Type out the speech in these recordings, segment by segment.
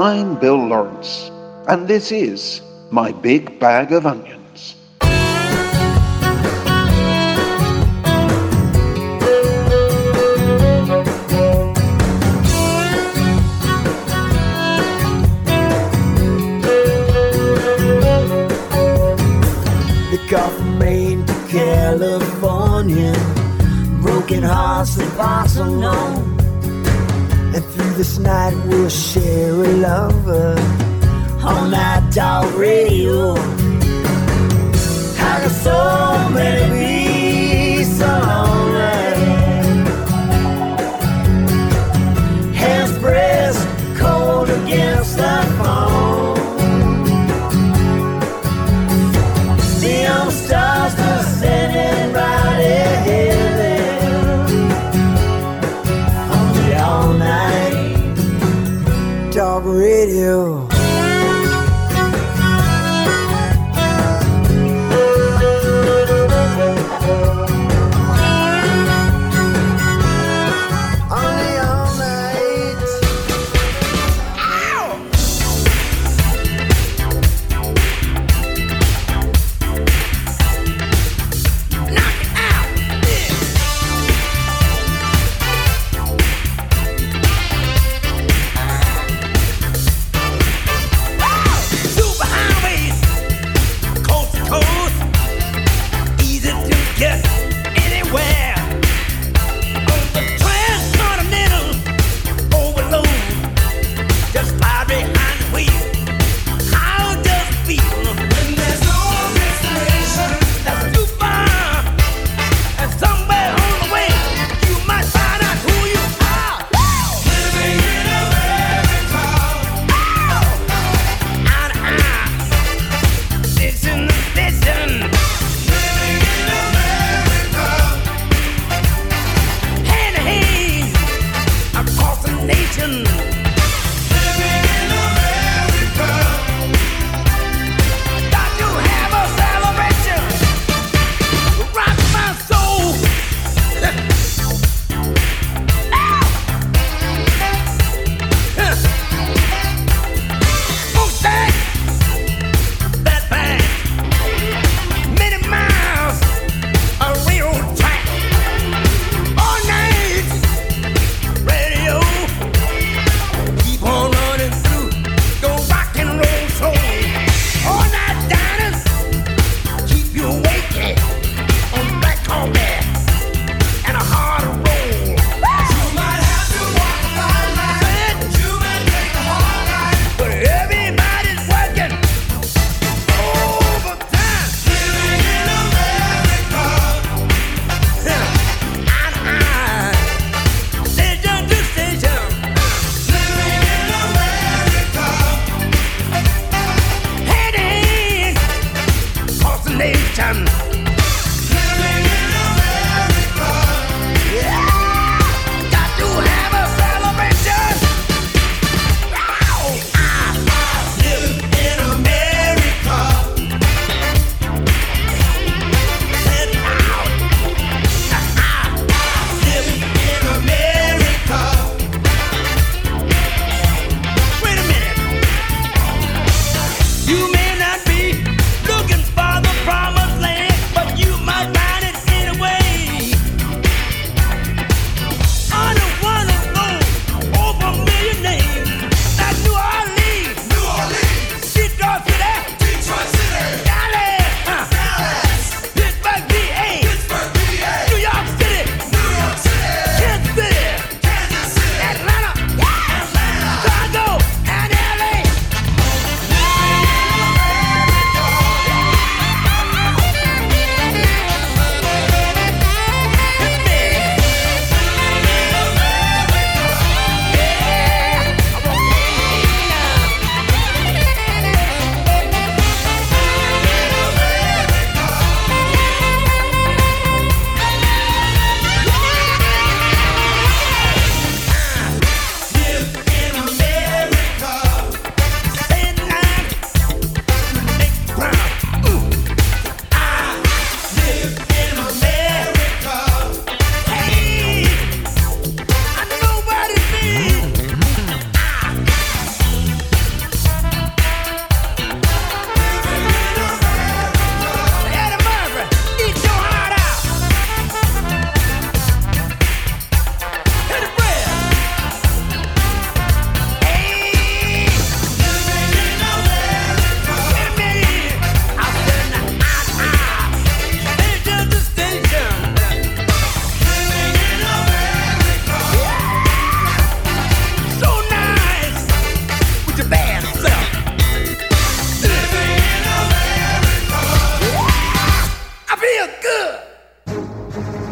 I'm Bill Lawrence, and this is my big bag of onions. The from Maine to California. Broken hearts that pass unknown this night we'll share a lover on night dog radio. Oh. I got so many.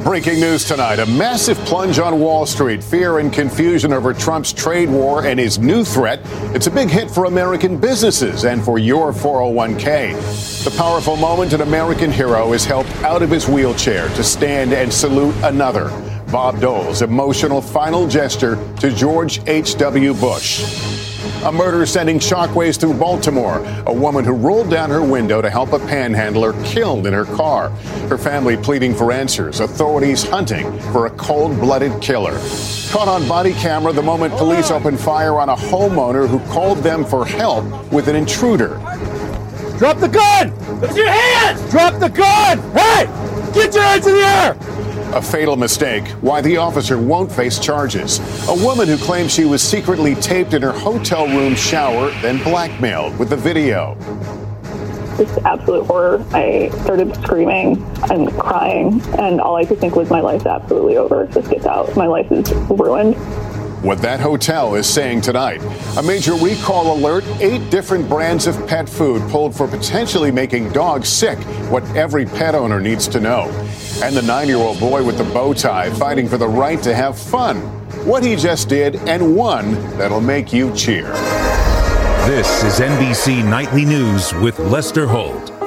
Breaking news tonight. A massive plunge on Wall Street. Fear and confusion over Trump's trade war and his new threat. It's a big hit for American businesses and for your 401k. The powerful moment an American hero is helped out of his wheelchair to stand and salute another. Bob Dole's emotional final gesture to George H.W. Bush. A murder sending shockwaves through Baltimore. A woman who rolled down her window to help a panhandler killed in her car. Her family pleading for answers. Authorities hunting for a cold blooded killer. Caught on body camera the moment oh, police opened fire on a homeowner who called them for help with an intruder. Drop the gun! Put your hands! Drop the gun! Hey! Get your hands in the air! A fatal mistake. Why the officer won't face charges. A woman who claims she was secretly taped in her hotel room shower, then blackmailed with the video. Just absolute horror. I started screaming and crying, and all I could think was, my life's absolutely over. This gets out. My life is ruined. What that hotel is saying tonight. A major recall alert, eight different brands of pet food pulled for potentially making dogs sick. What every pet owner needs to know and the nine year old boy with the bow tie fighting for the right to have fun. What he just did, and one that'll make you cheer. This is NBC Nightly News with Lester Holt.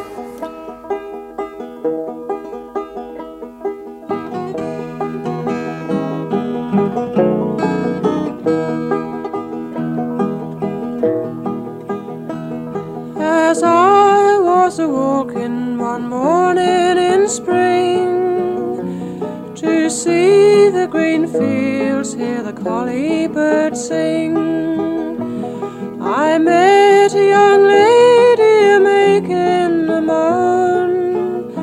I met a young lady making a moan.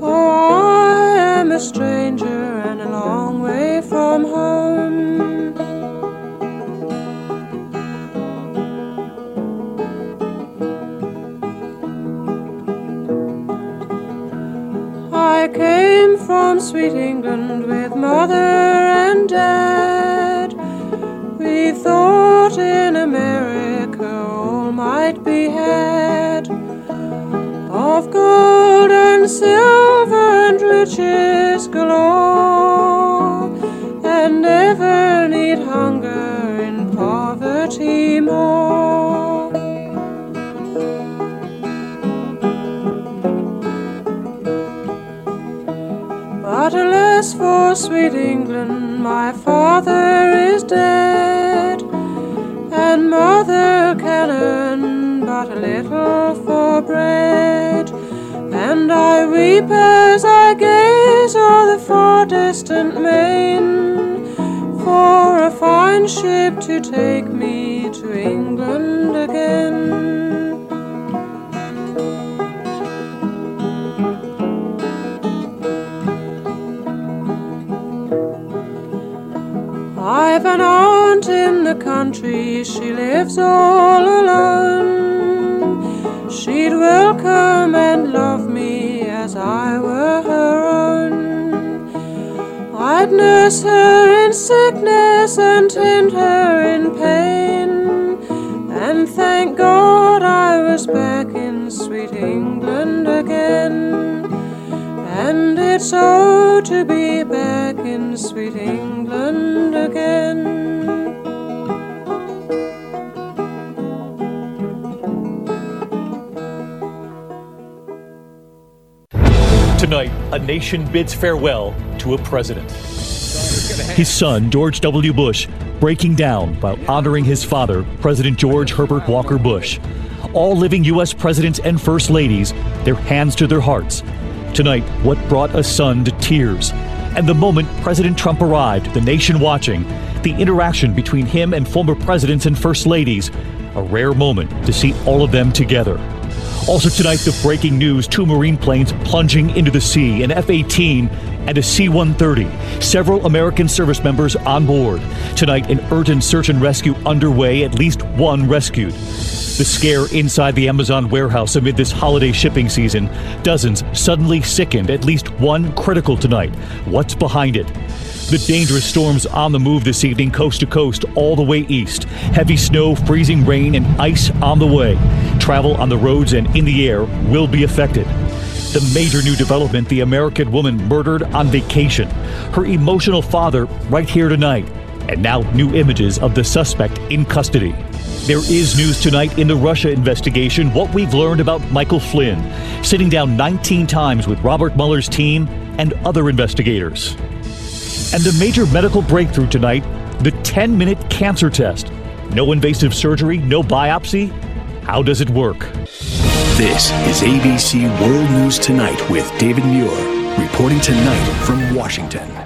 Oh, I am a stranger and a long way from home. I came from sweet England with mother and dad. Of gold and silver and riches galore, and never need hunger in poverty more. But alas for sweet England, my father is dead, and mother can for bread. And I weep as I gaze o'er the far distant main, for a fine ship to take me to England again. I've an aunt in the country, she lives all alone. She'd welcome and love me as I were her own. I'd nurse her in sickness and tend her in pain. And thank God I was back in sweet England again. And it's so to be back in sweet England again. Tonight, a nation bids farewell to a president. His son, George W. Bush, breaking down while honoring his father, President George Herbert Walker Bush. All living U.S. presidents and first ladies, their hands to their hearts. Tonight, what brought a son to tears. And the moment President Trump arrived, the nation watching, the interaction between him and former presidents and first ladies, a rare moment to see all of them together. Also tonight, the breaking news two Marine planes plunging into the sea, an F 18 and a C 130. Several American service members on board. Tonight, an urgent search and rescue underway, at least one rescued. The scare inside the Amazon warehouse amid this holiday shipping season. Dozens suddenly sickened, at least one critical tonight. What's behind it? The dangerous storms on the move this evening, coast to coast, all the way east. Heavy snow, freezing rain, and ice on the way. Travel on the roads and in the air will be affected. The major new development the American woman murdered on vacation. Her emotional father right here tonight. And now new images of the suspect in custody. There is news tonight in the Russia investigation what we've learned about Michael Flynn, sitting down 19 times with Robert Mueller's team and other investigators. And the major medical breakthrough tonight the 10 minute cancer test. No invasive surgery, no biopsy. How does it work? This is ABC World News Tonight with David Muir, reporting tonight from Washington.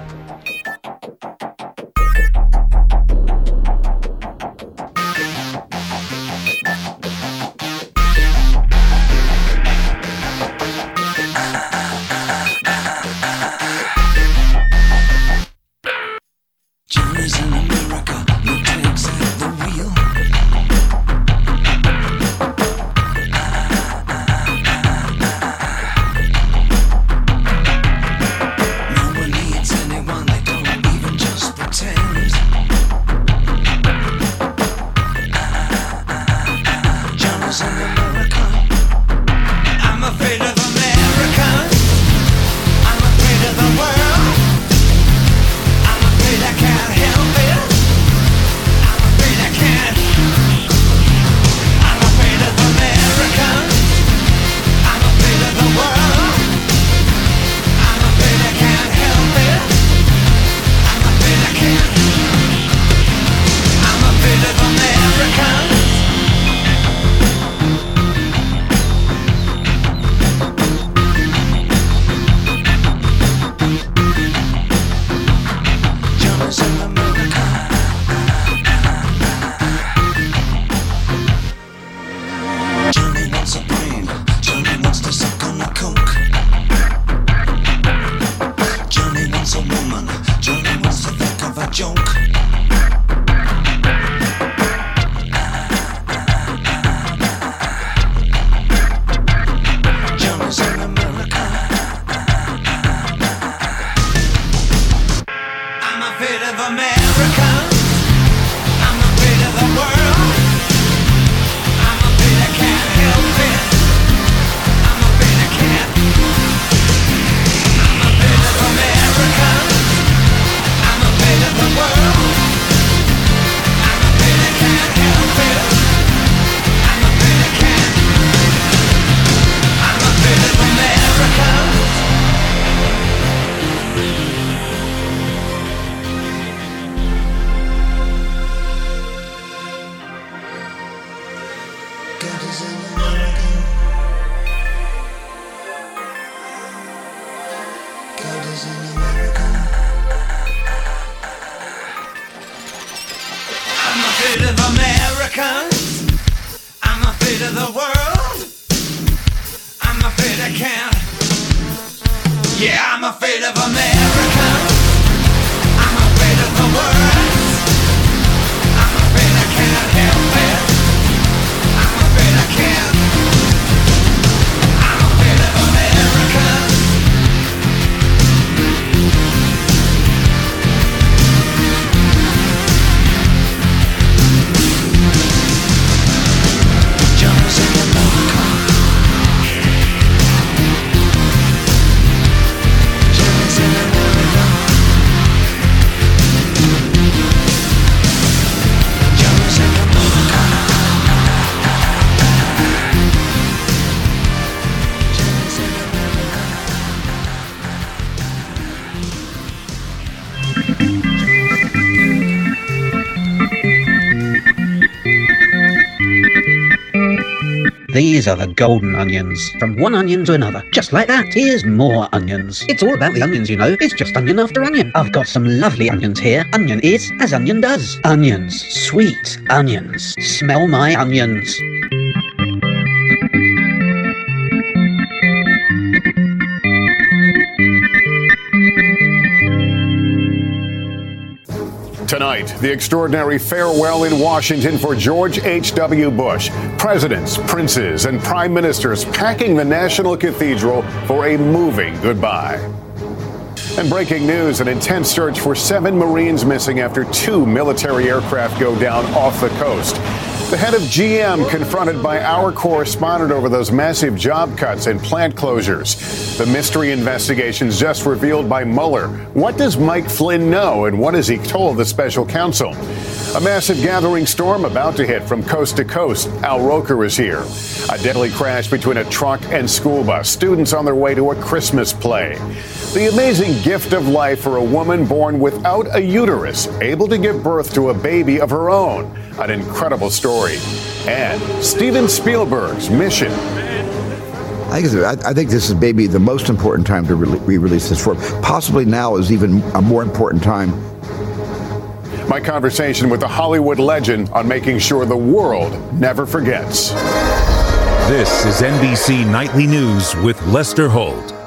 The golden onions. From one onion to another. Just like that. Here's more onions. It's all about the onions, you know. It's just onion after onion. I've got some lovely onions here. Onion is as onion does. Onions. Sweet onions. Smell my onions. Tonight, the extraordinary farewell in Washington for George H.W. Bush. Presidents, princes, and prime ministers packing the National Cathedral for a moving goodbye. And breaking news an intense search for seven Marines missing after two military aircraft go down off the coast. The head of GM confronted by our correspondent over those massive job cuts and plant closures. The mystery investigations just revealed by Mueller. What does Mike Flynn know and what has he told the special counsel? A massive gathering storm about to hit from coast to coast. Al Roker is here. A deadly crash between a truck and school bus. Students on their way to a Christmas play. The amazing gift of life for a woman born without a uterus, able to give birth to a baby of her own. An incredible story. And Steven Spielberg's mission. I think, I think this is maybe the most important time to re-release this film. Possibly now is even a more important time. My conversation with the Hollywood legend on making sure the world never forgets. This is NBC Nightly News with Lester Holt.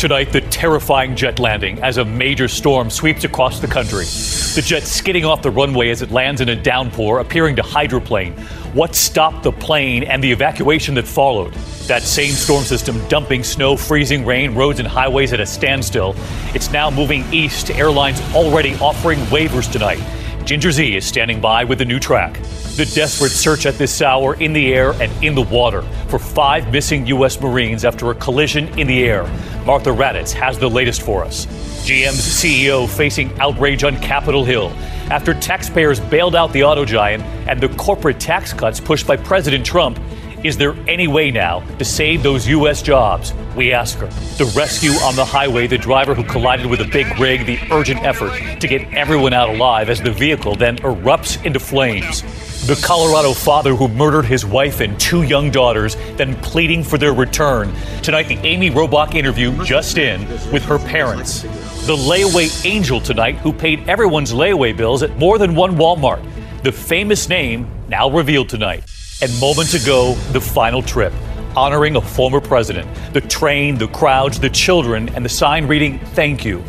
Tonight, the terrifying jet landing as a major storm sweeps across the country. The jet skidding off the runway as it lands in a downpour, appearing to hydroplane. What stopped the plane and the evacuation that followed? That same storm system dumping snow, freezing rain, roads and highways at a standstill. It's now moving east, airlines already offering waivers tonight. Ginger Zee is standing by with a new track. The desperate search at this hour in the air and in the water for five missing U.S. Marines after a collision in the air. Martha Raddatz has the latest for us. GM's CEO facing outrage on Capitol Hill after taxpayers bailed out the auto giant and the corporate tax cuts pushed by President Trump. Is there any way now to save those U.S. jobs? We ask her. The rescue on the highway, the driver who collided with a big rig, the urgent effort to get everyone out alive as the vehicle then erupts into flames. The Colorado father who murdered his wife and two young daughters, then pleading for their return. Tonight, the Amy Robach interview just in with her parents. The layaway angel tonight who paid everyone's layaway bills at more than one Walmart. The famous name now revealed tonight. And moments ago, the final trip, honoring a former president. The train, the crowds, the children, and the sign reading, Thank you.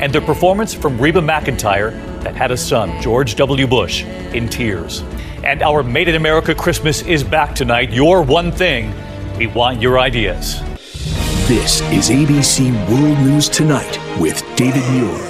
And the performance from Reba McEntire that had a son, George W. Bush, in tears. And our Made in America Christmas is back tonight. Your one thing. We want your ideas. This is ABC World News Tonight with David Muir.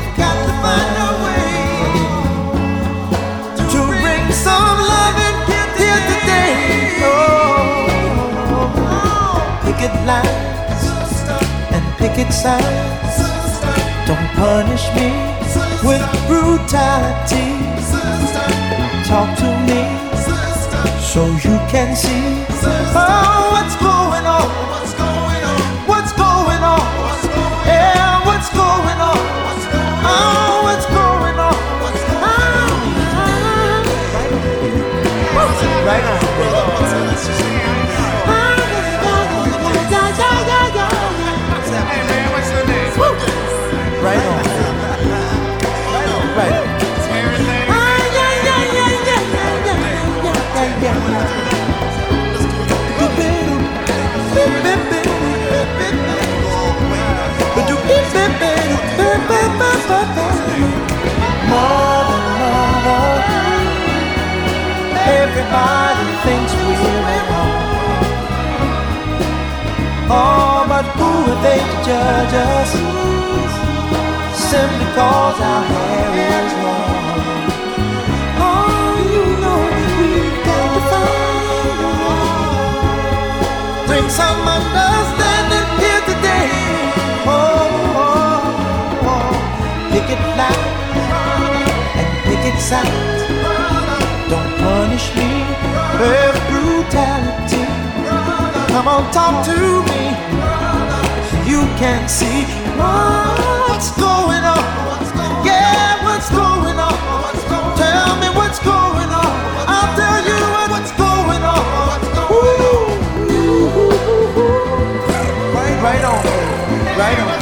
Don't punish me with brutality. Talk to me so you can see oh, what's going on. Right on. Right on. Right on. They to judge us? Simply cause our hair is long. Oh, you know we've got to find way. Bring some understanding here today. Oh, oh, oh. picket line and picket signs. Don't punish me with brutality. Come on, talk to me. You can see what's going on. Yeah, what's going on? Tell me what's going on. I'll tell you what's going on. Ooh. Right, right on, right on.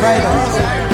Right on.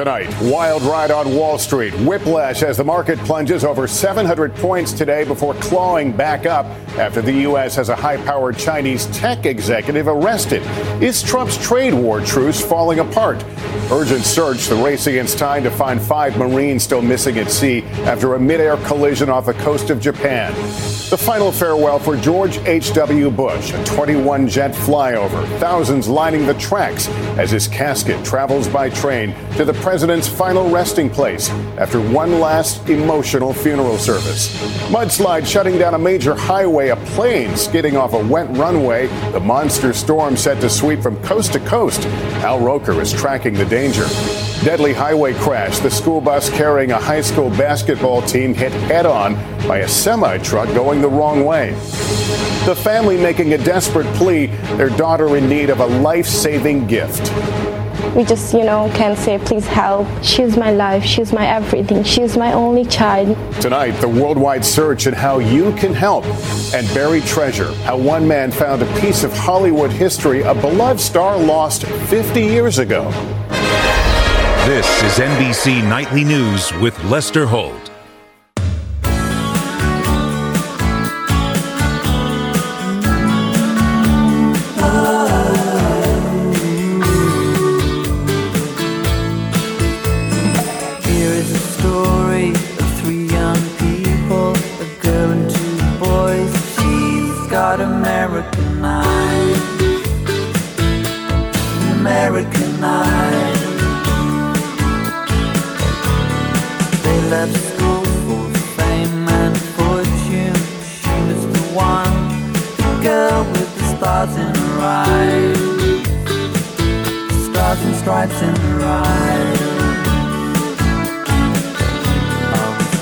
Tonight, wild ride on Wall Street, whiplash as the market plunges over 700 points today before clawing back up after the U.S. has a high powered Chinese tech executive arrested. Is Trump's trade war truce falling apart? Urgent search, the race against time to find five Marines still missing at sea after a midair collision off the coast of Japan. The final farewell for George H.W. Bush, a 21 jet flyover, thousands lining the tracks as his casket travels by train to the president's final resting place after one last emotional funeral service. Mudslide shutting down a major highway, a plane skidding off a wet runway, the monster storm set to sweep from coast to coast. Al Roker is tracking the danger. Deadly highway crash. The school bus carrying a high school basketball team hit head on by a semi truck going the wrong way. The family making a desperate plea, their daughter in need of a life saving gift. We just, you know, can say, please help. She's my life. She's my everything. She's my only child. Tonight, the worldwide search and how you can help. And buried treasure, how one man found a piece of Hollywood history a beloved star lost 50 years ago. This is NBC Nightly News with Lester Holt. Stars and stripes in her eyes.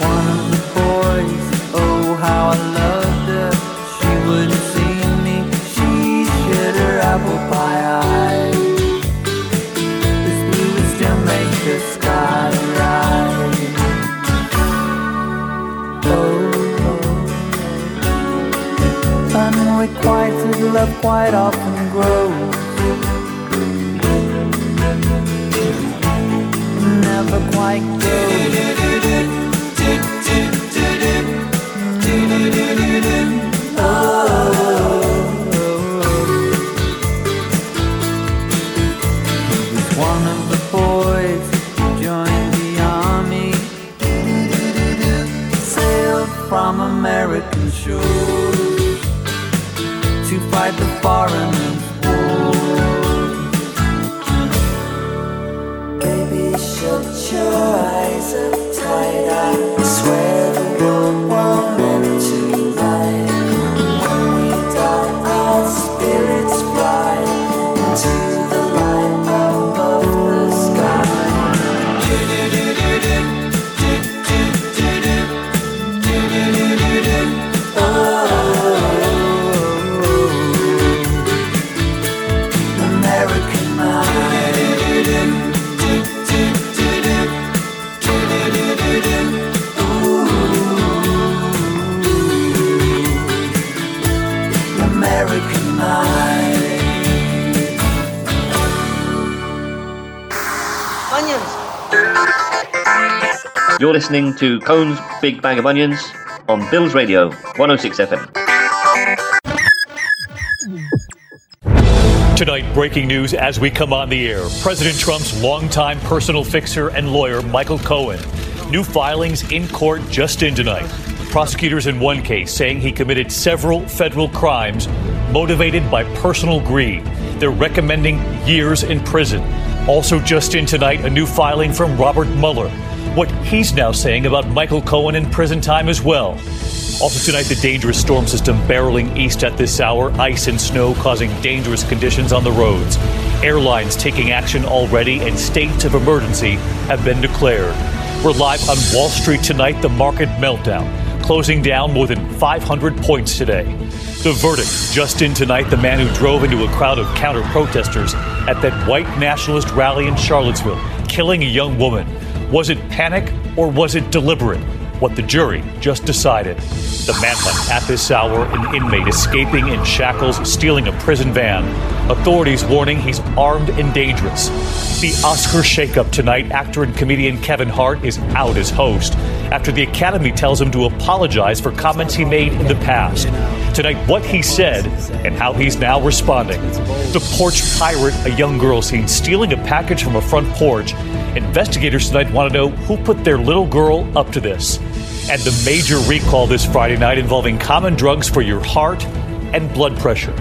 one of the boys. Oh, how I loved her. She wouldn't see me. She her apple pie eyes. This blue is Jamaica sky rise. Oh, oh. love quite often grows. Never quite goes. One of the boys who joined the army sailed from American shores to fight the foreign You're listening to Cone's Big Bag of Onions on Bills Radio 106 FM. Tonight, breaking news as we come on the air. President Trump's longtime personal fixer and lawyer, Michael Cohen. New filings in court just in tonight. Prosecutors in one case saying he committed several federal crimes motivated by personal greed. They're recommending years in prison. Also, just in tonight, a new filing from Robert Mueller. What he's now saying about Michael Cohen in prison time as well. Also tonight, the dangerous storm system barreling east at this hour. Ice and snow causing dangerous conditions on the roads. Airlines taking action already, and states of emergency have been declared. We're live on Wall Street tonight. The market meltdown, closing down more than 500 points today. The verdict just in tonight. The man who drove into a crowd of counter protesters at that white nationalist rally in Charlottesville, killing a young woman. Was it panic or was it deliberate? what the jury just decided. The manhunt at this hour, an inmate escaping in shackles, stealing a prison van. Authorities warning he's armed and dangerous. The Oscar shakeup tonight, actor and comedian Kevin Hart is out as host after the Academy tells him to apologize for comments he made in the past. Tonight, what he said and how he's now responding. The porch pirate, a young girl seen stealing a package from a front porch. Investigators tonight want to know who put their little girl up to this. And the major recall this Friday night involving common drugs for your heart and blood pressure.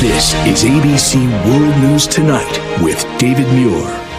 This is ABC World News Tonight with David Muir.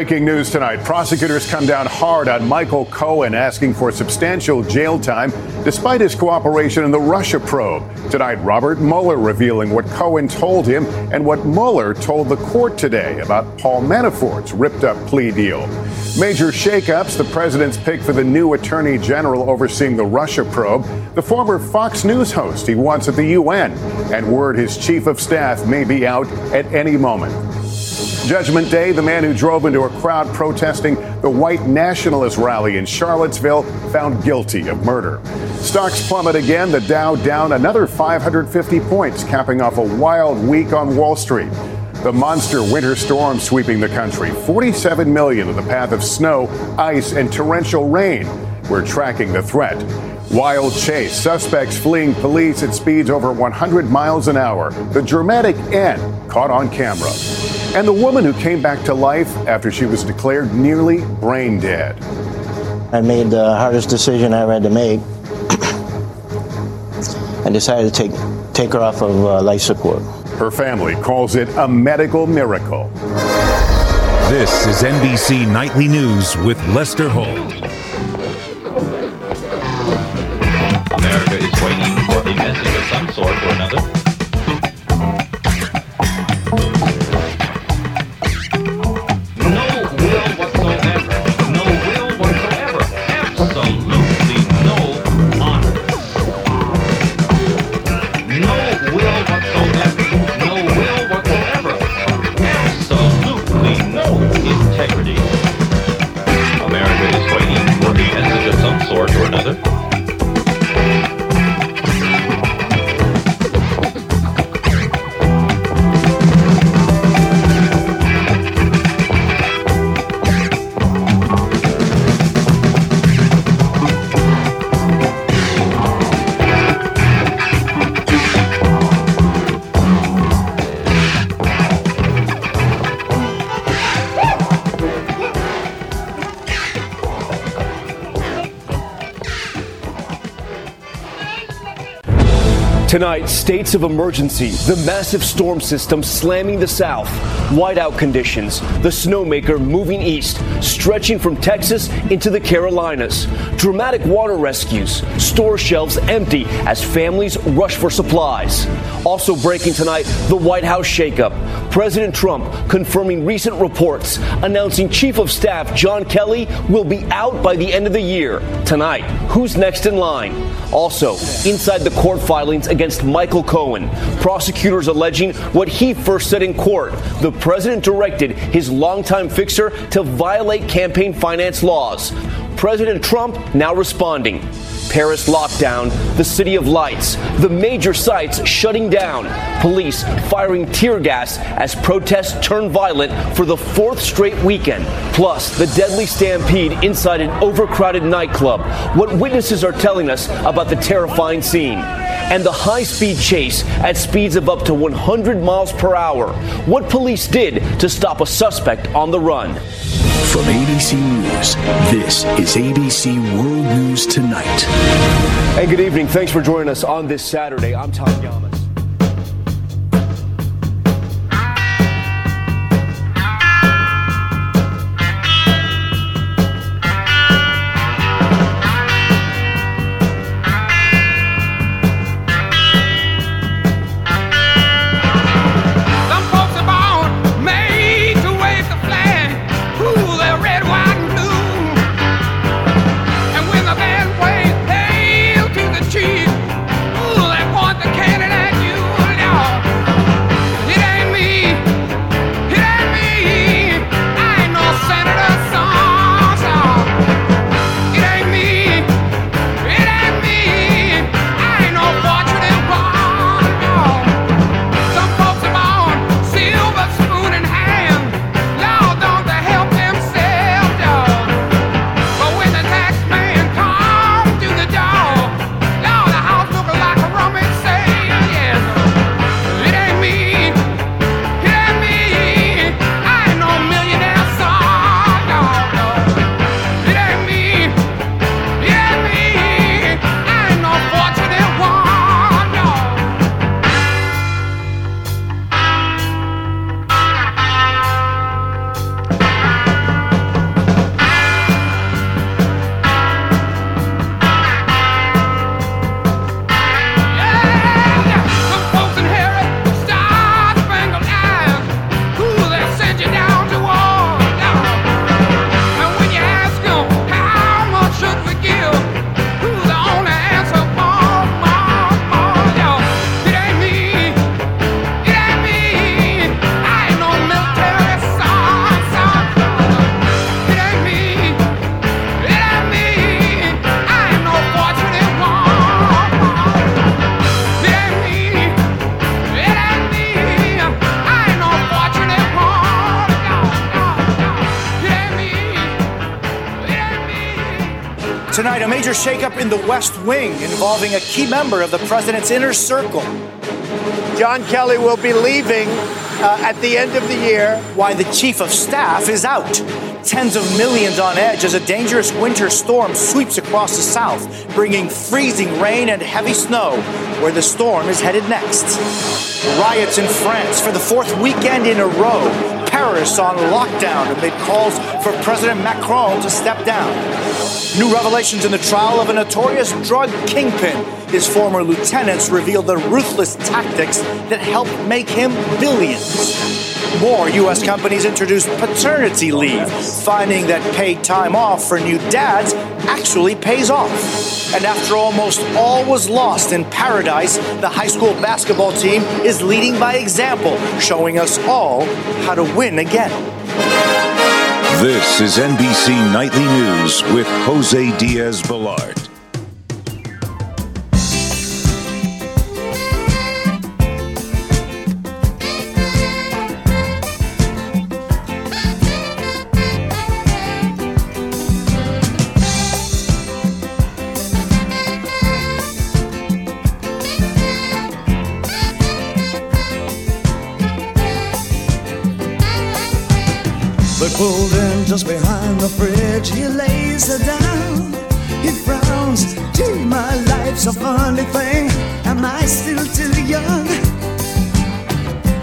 Breaking news tonight. Prosecutors come down hard on Michael Cohen, asking for substantial jail time despite his cooperation in the Russia probe. Tonight, Robert Mueller revealing what Cohen told him and what Mueller told the court today about Paul Manafort's ripped up plea deal. Major shakeups, the president's pick for the new attorney general overseeing the Russia probe, the former Fox News host he wants at the UN, and word his chief of staff may be out at any moment. Judgment Day, the man who drove into a crowd protesting the white nationalist rally in Charlottesville found guilty of murder. Stocks plummet again, the Dow down another 550 points, capping off a wild week on Wall Street. The monster winter storm sweeping the country, 47 million in the path of snow, ice, and torrential rain. We're tracking the threat. Wild chase, suspects fleeing police at speeds over 100 miles an hour. The dramatic end caught on camera. And the woman who came back to life after she was declared nearly brain dead. I made the hardest decision I ever had to make. I decided to take take her off of uh, life support. Her family calls it a medical miracle. This is NBC Nightly News with Lester Holt. Tonight, states of emergency, the massive storm system slamming the south, whiteout conditions, the snowmaker moving east, stretching from Texas into the Carolinas, dramatic water rescues, store shelves empty as families rush for supplies. Also breaking tonight, the White House shakeup. President Trump confirming recent reports, announcing Chief of Staff John Kelly will be out by the end of the year. Tonight, who's next in line? Also, inside the court filings against Michael Cohen, prosecutors alleging what he first said in court. The president directed his longtime fixer to violate campaign finance laws. President Trump now responding. Paris lockdown, the city of lights, the major sites shutting down, police firing tear gas as protests turn violent for the fourth straight weekend, plus the deadly stampede inside an overcrowded nightclub. What witnesses are telling us about the terrifying scene. And the high speed chase at speeds of up to 100 miles per hour. What police did to stop a suspect on the run. From ABC News, this is ABC World News Tonight. And good evening. Thanks for joining us on this Saturday. I'm Tom Llamas. The West Wing involving a key member of the president's inner circle. John Kelly will be leaving uh, at the end of the year. Why the chief of staff is out. Tens of millions on edge as a dangerous winter storm sweeps across the south, bringing freezing rain and heavy snow where the storm is headed next. Riots in France for the fourth weekend in a row. Paris on lockdown amid calls for President Macron to step down. New revelations in the trial of a notorious drug kingpin. His former lieutenants reveal the ruthless tactics that helped make him billions. More U.S. companies introduced paternity leave, finding that paid time off for new dads actually pays off. And after almost all was lost in paradise, the high school basketball team is leading by example, showing us all how to win again. This is NBC Nightly News with Jose Diaz Balart. Just behind the fridge. He lays her down. He frowns. Gee, my life's a funny thing. Am I still too young?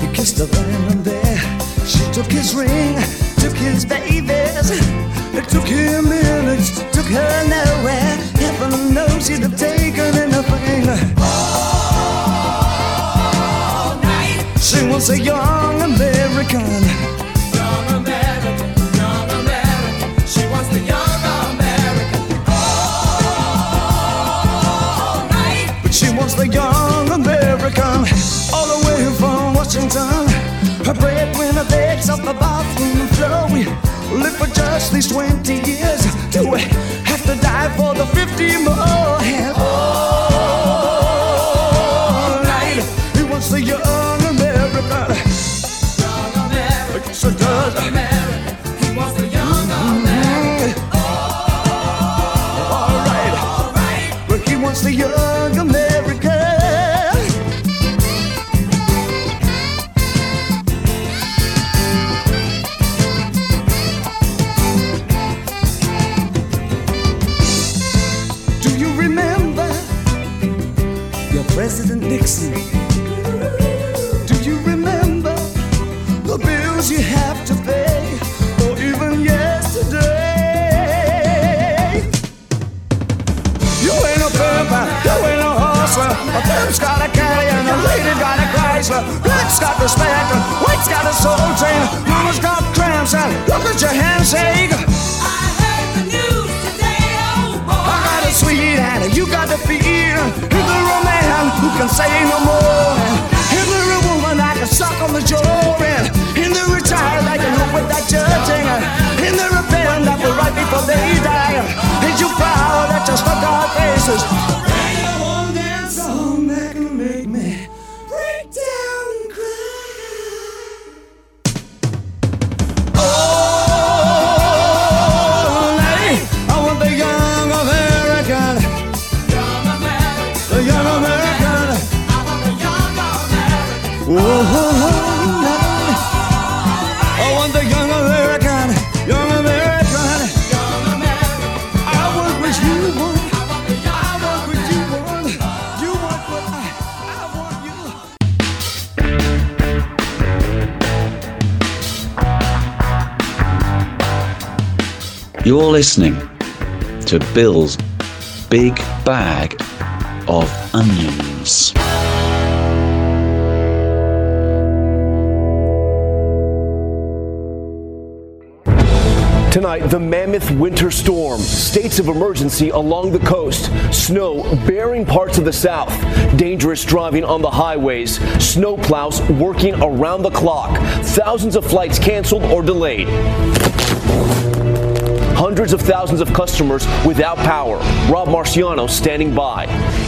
He kissed her then and there. She took his ring, took his babies. It took him minutes, took her nowhere. Heaven knows he'd have taken anything. All night. She was a young was the young American, all the way from Washington. Her breadwinner begs off the bathroom floor. We live for just these 20 years. Do we have to die for the 50 more? A. Mama's got cramps and look at your handshake. I heard the news today, oh boy. I got a sweet and you got the. Is there a man who can say no more? There a woman I can suck on the jaw? And in the retired I can help with that judging. In there a pen that will write before they die. Ain't you proud that you stuck our faces? You're listening to Bill's Big Bag of Onions. Tonight, the mammoth winter storm, states of emergency along the coast, snow bearing parts of the south, dangerous driving on the highways, snowplows working around the clock, thousands of flights canceled or delayed hundreds of thousands of customers without power. Rob Marciano standing by.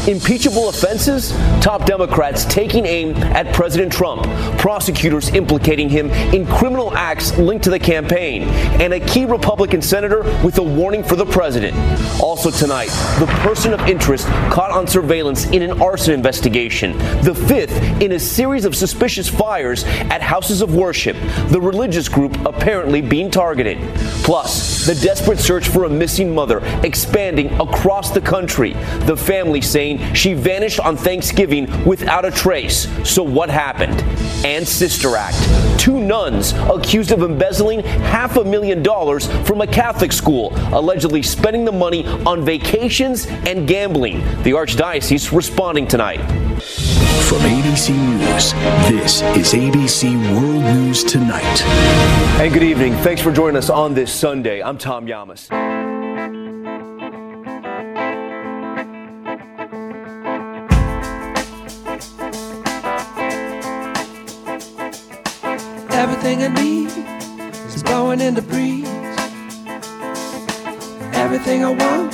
Impeachable offenses? Top Democrats taking aim at President Trump, prosecutors implicating him in criminal acts linked to the campaign, and a key Republican senator with a warning for the president. Also tonight, the person of interest caught on surveillance in an arson investigation, the fifth in a series of suspicious fires at houses of worship, the religious group apparently being targeted. Plus, the desperate search for a missing mother expanding across the country, the family saying she vanished on Thanksgiving without a trace. So what happened? And Sister Act. Two nuns accused of embezzling half a million dollars from a Catholic school, allegedly spending the money on vacations and gambling. The Archdiocese responding tonight. From ABC News, this is ABC World News Tonight. And hey, good evening. Thanks for joining us on this Sunday. I'm Tom Llamas. Everything I need is blowing in the breeze. Everything I want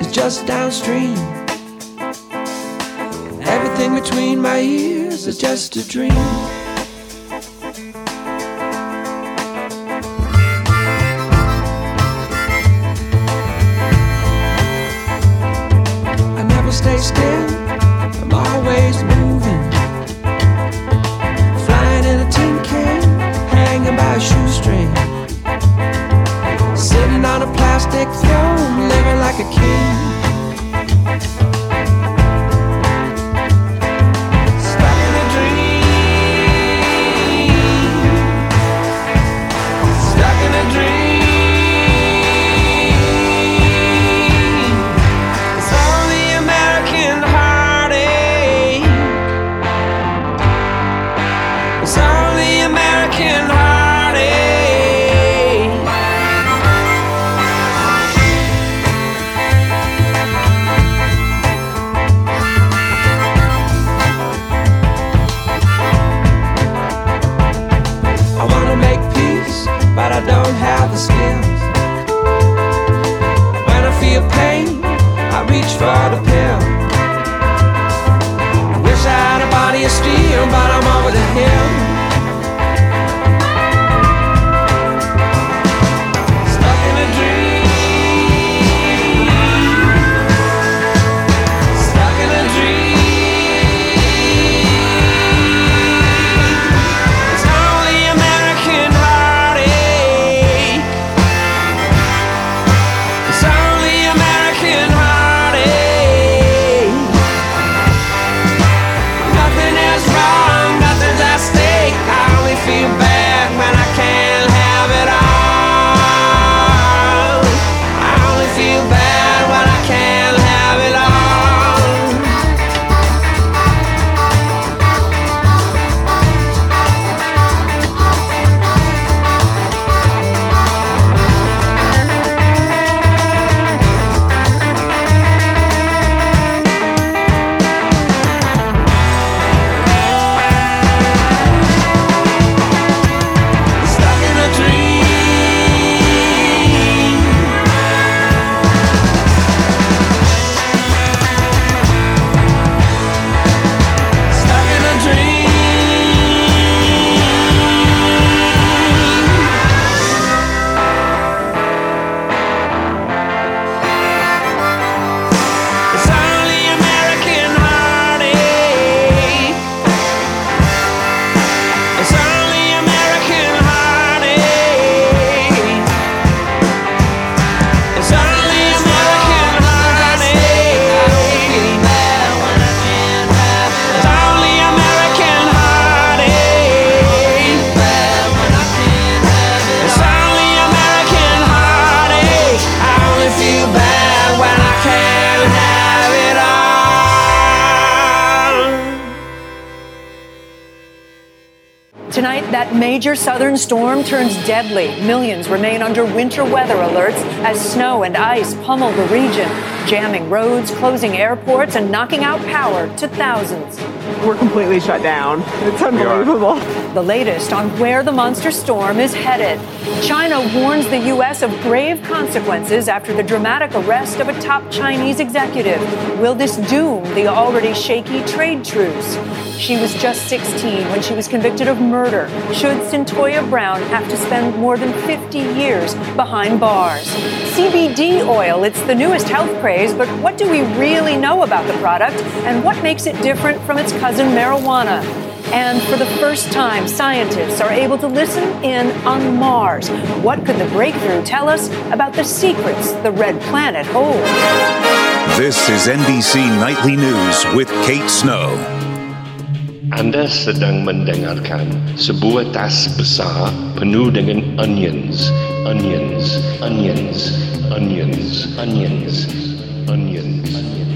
is just downstream. Everything between my ears is just a dream. Major southern storm turns deadly. Millions remain under winter weather alerts as snow and ice pummel the region, jamming roads, closing airports, and knocking out power to thousands. We're completely shut down. It's unbelievable. The latest on where the monster storm is headed. China warns the U.S. of grave consequences after the dramatic arrest of a top Chinese executive. Will this doom the already shaky trade truce? She was just 16 when she was convicted of murder. Should Cyntoia Brown have to spend more than 50 years behind bars? CBD oil, it's the newest health craze, but what do we really know about the product and what makes it different from its cousin marijuana? And for the first time, scientists are able to listen in on Mars. What could the breakthrough tell us about the secrets the red planet holds? This is NBC Nightly News with Kate Snow. Anda sedang mendengarkan sebuah tas besar penuh dengan onions, onions, onions, onions, onions, onions, onions.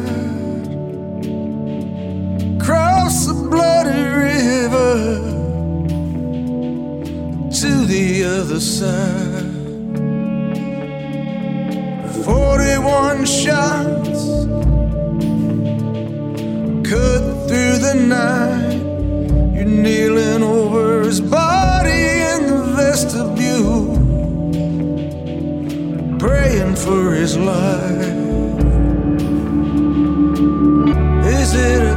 the other side. Forty-one shots cut through the night. You're kneeling over his body in the vestibule, praying for his life. Is it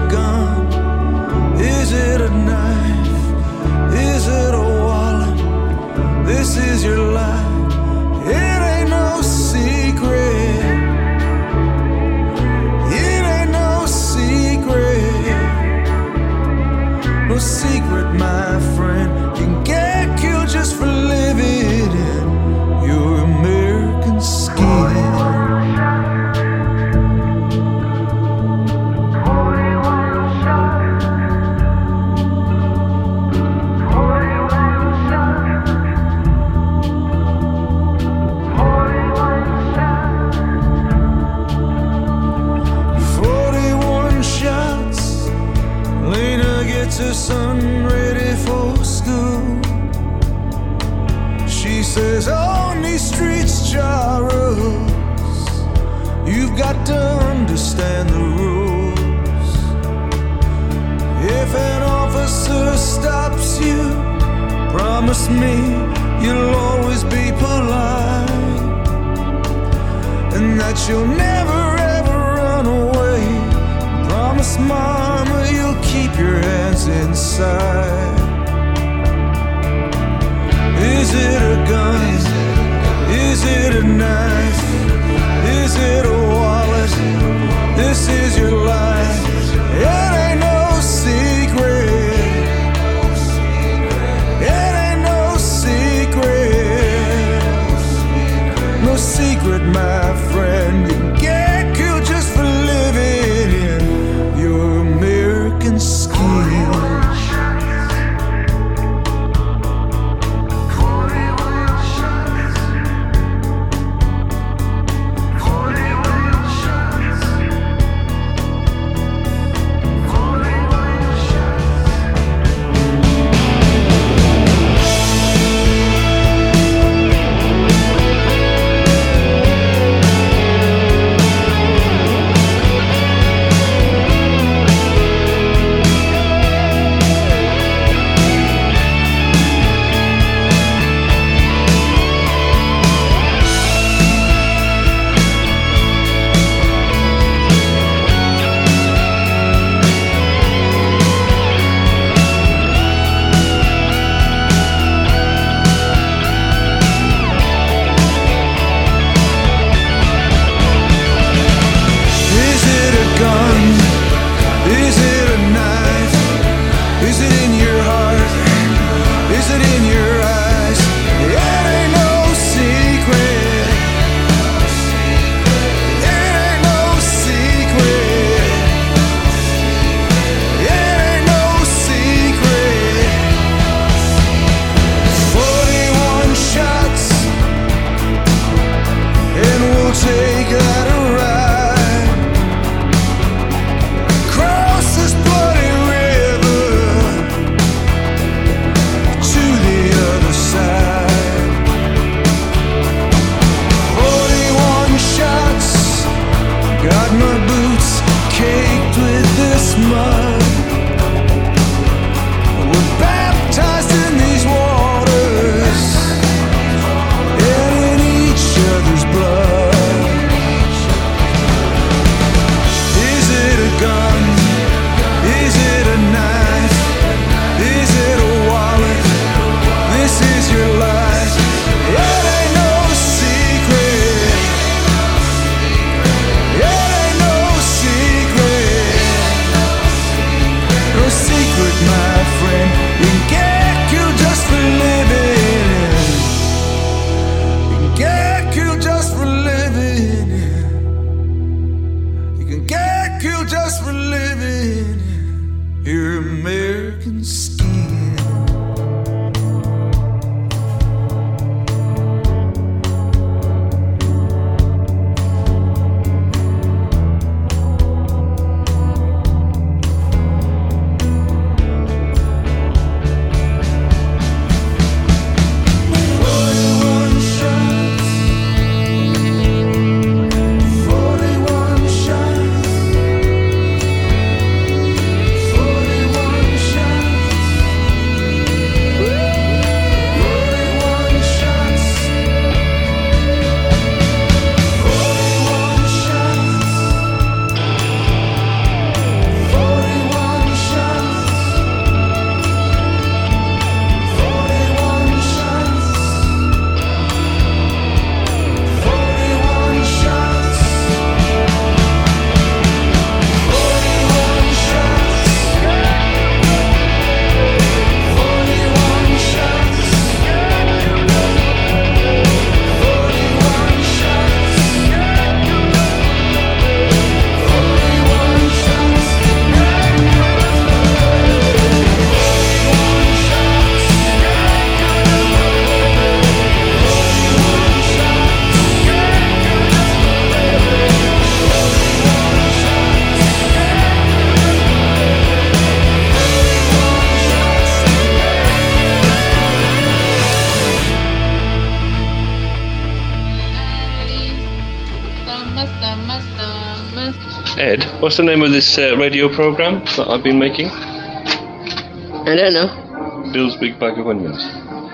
what's the name of this uh, radio program that I've been making? I don't know. Bill's Big Bag of Onions.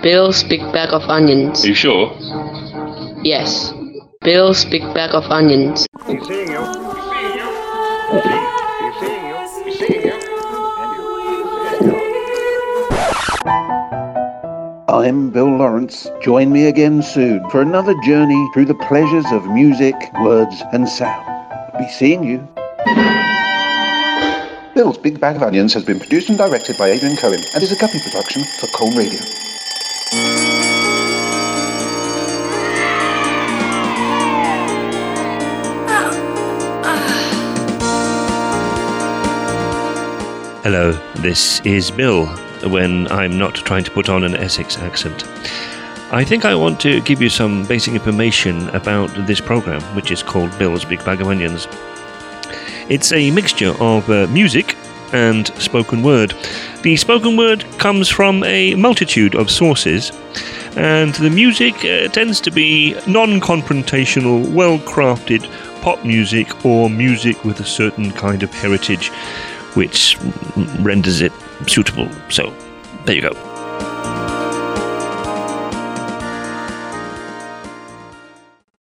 Bill's Big Bag of Onions. Are you sure? Yes. Bill's Big Bag of Onions. He's seeing you. I'm Bill Lawrence. Join me again soon for another journey through the pleasures of music, words, and sound. Be seeing you. Bill's Big Bag of Onions has been produced and directed by Adrian Cohen and is a Guppy production for Colm Radio. Hello, this is Bill when I'm not trying to put on an Essex accent. I think I want to give you some basic information about this program, which is called Bill's Big Bag of Onions. It's a mixture of uh, music and spoken word. The spoken word comes from a multitude of sources, and the music uh, tends to be non confrontational, well crafted pop music or music with a certain kind of heritage which renders it suitable. So, there you go.